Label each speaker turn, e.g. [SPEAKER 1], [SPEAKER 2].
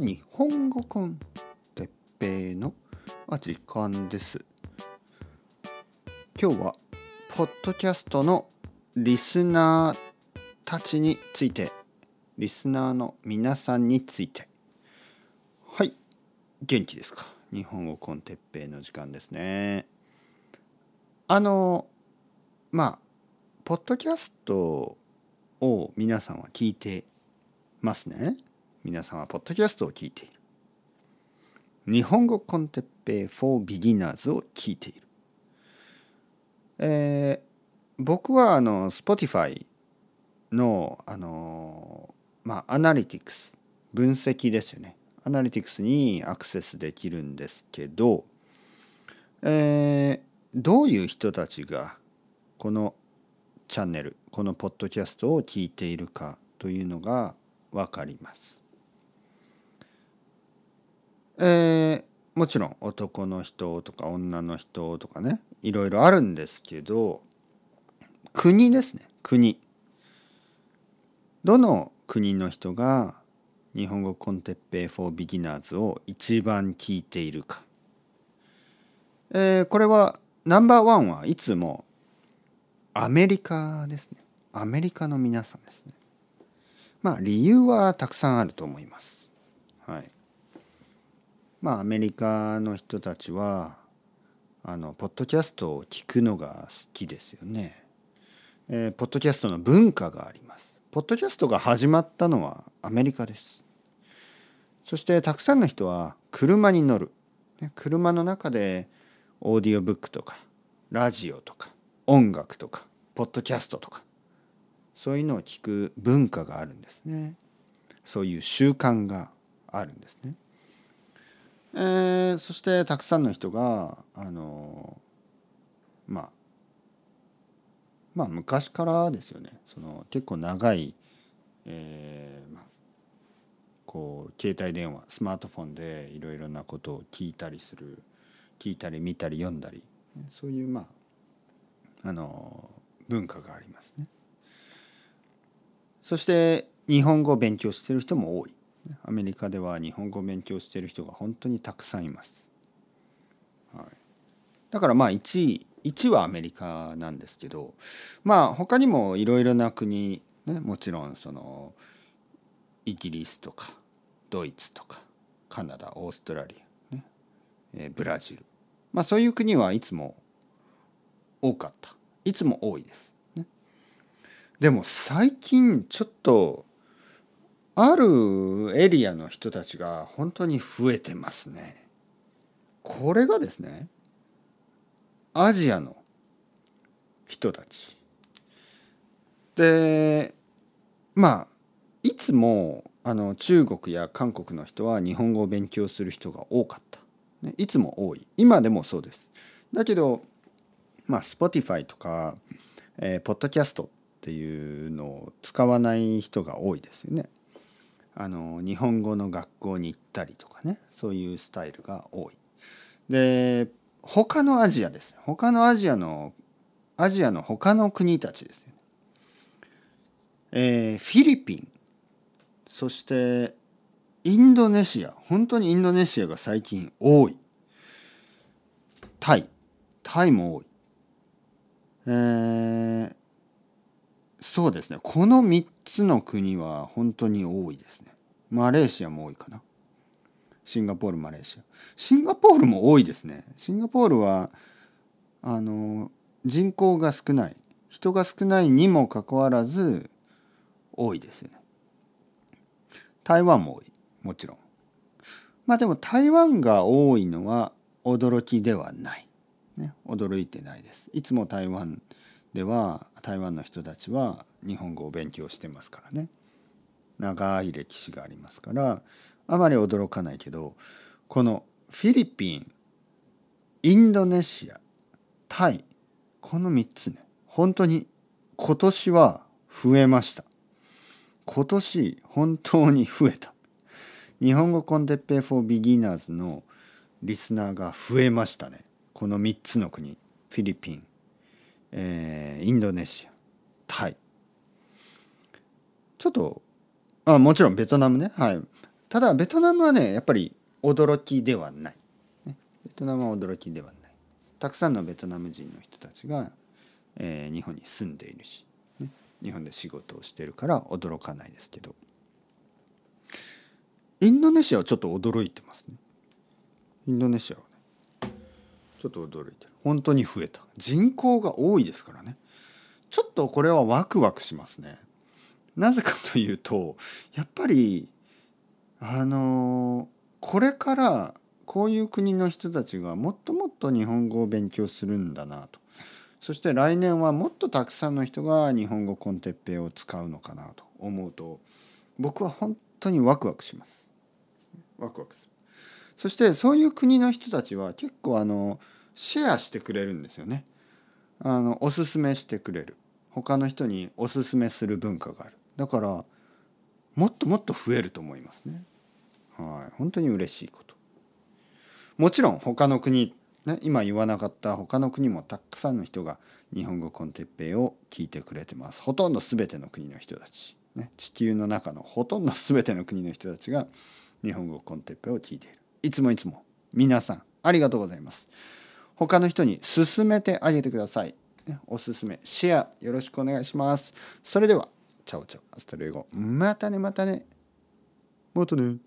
[SPEAKER 1] 日本語コンテッペイの時間です。今日はポッドキャストのリスナーたちについてリスナーの皆さんについて。はい元気ですか？日本語コンテッペイの時間ですね。あのまあポッドキャストを皆さんは聞いてますね。皆さんはポッドキャストを聞いている。日本語コンテッペイ for beginners を聞いている。えー、僕はあの Spotify のあのまあアナリティクス分析ですよね。アナリティクスにアクセスできるんですけど、えー、どういう人たちがこのチャンネルこのポッドキャストを聞いているかというのが分かります。えー、もちろん男の人とか女の人とかねいろいろあるんですけど国ですね国。どの国の人が日本語 con Teppei for Beginners を一番聞いているか、えー、これはナンバーワンはいつもアメリカですね。アメリカの皆さんですね。まあ理由はたくさんあると思います。はい。まあアメリカの人たちはあのポッドキャストを聞くのが好きですよね。えー、ポッドキャストの文化があります。ポッドキャストが始まったのはアメリカです。そしてたくさんの人は車に乗る。車の中でオーディオブックとかラジオとか音楽とかポッドキャストとかそういうのを聞く文化があるんですね。そういう習慣があるんですね。えー、そしてたくさんの人があのまあまあ昔からですよねその結構長い、えーまあ、こう携帯電話スマートフォンでいろいろなことを聞いたりする聞いたり見たり読んだりそういうまああの文化がありますね。そして日本語を勉強してる人も多い。アメリカでは日本語を勉強している人が本当にたくさんいます。はい、だからまあ1位1はアメリカなんですけどまあ他にもいろいろな国、ね、もちろんそのイギリスとかドイツとかカナダオーストラリア、ねえー、ブラジルまあそういう国はいつも多かったいつも多いです。ね、でも最近ちょっとあるエリアの人たちが本当に増えてますね。これがですねアジアの人たち。でまあいつもあの中国や韓国の人は日本語を勉強する人が多かった。ね、いつも多い。今でもそうです。だけどまあ Spotify とか、えー、ポッドキャストっていうのを使わない人が多いですよね。あの日本語の学校に行ったりとかねそういうスタイルが多い。で他のアジアです。他のアジアのアジアの他の国たちですよ、えー、フィリピン。そしてインドネシア。本当にインドネシアが最近多い。タイ。タイも多い。えー、そうですね。この3つの国は本当に多いですね。マレーシアも多いかな。シンガポールマレーシア。シンガポールも多いですね。シンガポールはあの人口が少ない。人が少ないにもかかわらず多いですよね。台湾も多い。もちろん。まあでも台湾が多いのは驚きではない、ね、驚いてないです。いつも台湾では台湾の人たちは日本語を勉強してますからね。長い歴史がありますからあまり驚かないけどこのフィリピンインドネシアタイこの3つね本当に今年は増えました。今年本当に増えた。日本語 con Teppei for Beginners のリスナーが増えましたね。この3つの国フィリピン。えー、インドネシアタイちょっとあもちろんベトナムねはい。ただベトナムはねやっぱり驚きではない、ね、ベトナムは驚きではない。たくさんのベトナム人の人たちが、えー、日本に住んでいるし、ね、日本で仕事をしてるから驚かないですけど。インドネシアはちょっと驚いてますね。インドネシアはね。ちょっと驚いてる。本当に増えた。人口が多いですからね。ちょっとこれはワクワクしますね。なぜかというとやっぱりあのこれからこういう国の人たちがもっともっと日本語を勉強するんだなと。そして来年はもっとたくさんの人が日本語コンテッペイを使うのかなと思うと僕は本当にワクワクします。ワクワクする。そしてそういう国の人たちは結構あのシェアしてくれるんですよね。あのおすすめしてくれる。他の人におすすめする文化がある。だからもっともっと増えると思いますね。はい。本当に嬉しいこと。もちろん他の国ね、今言わなかった他の国もたくさんの人が日本語コンテッペイを聞いてくれてます。ほとんど全ての国の人たち、ね、地球の中のほとんど全ての国の人たちが日本語 con Teppei を聞いている。いつもいつも。皆さんありがとうございます。他の人に勧めてあげてください。おすすめシェアよろしくお願いします。それでは chao chao hasta luego。またねまたね。またね。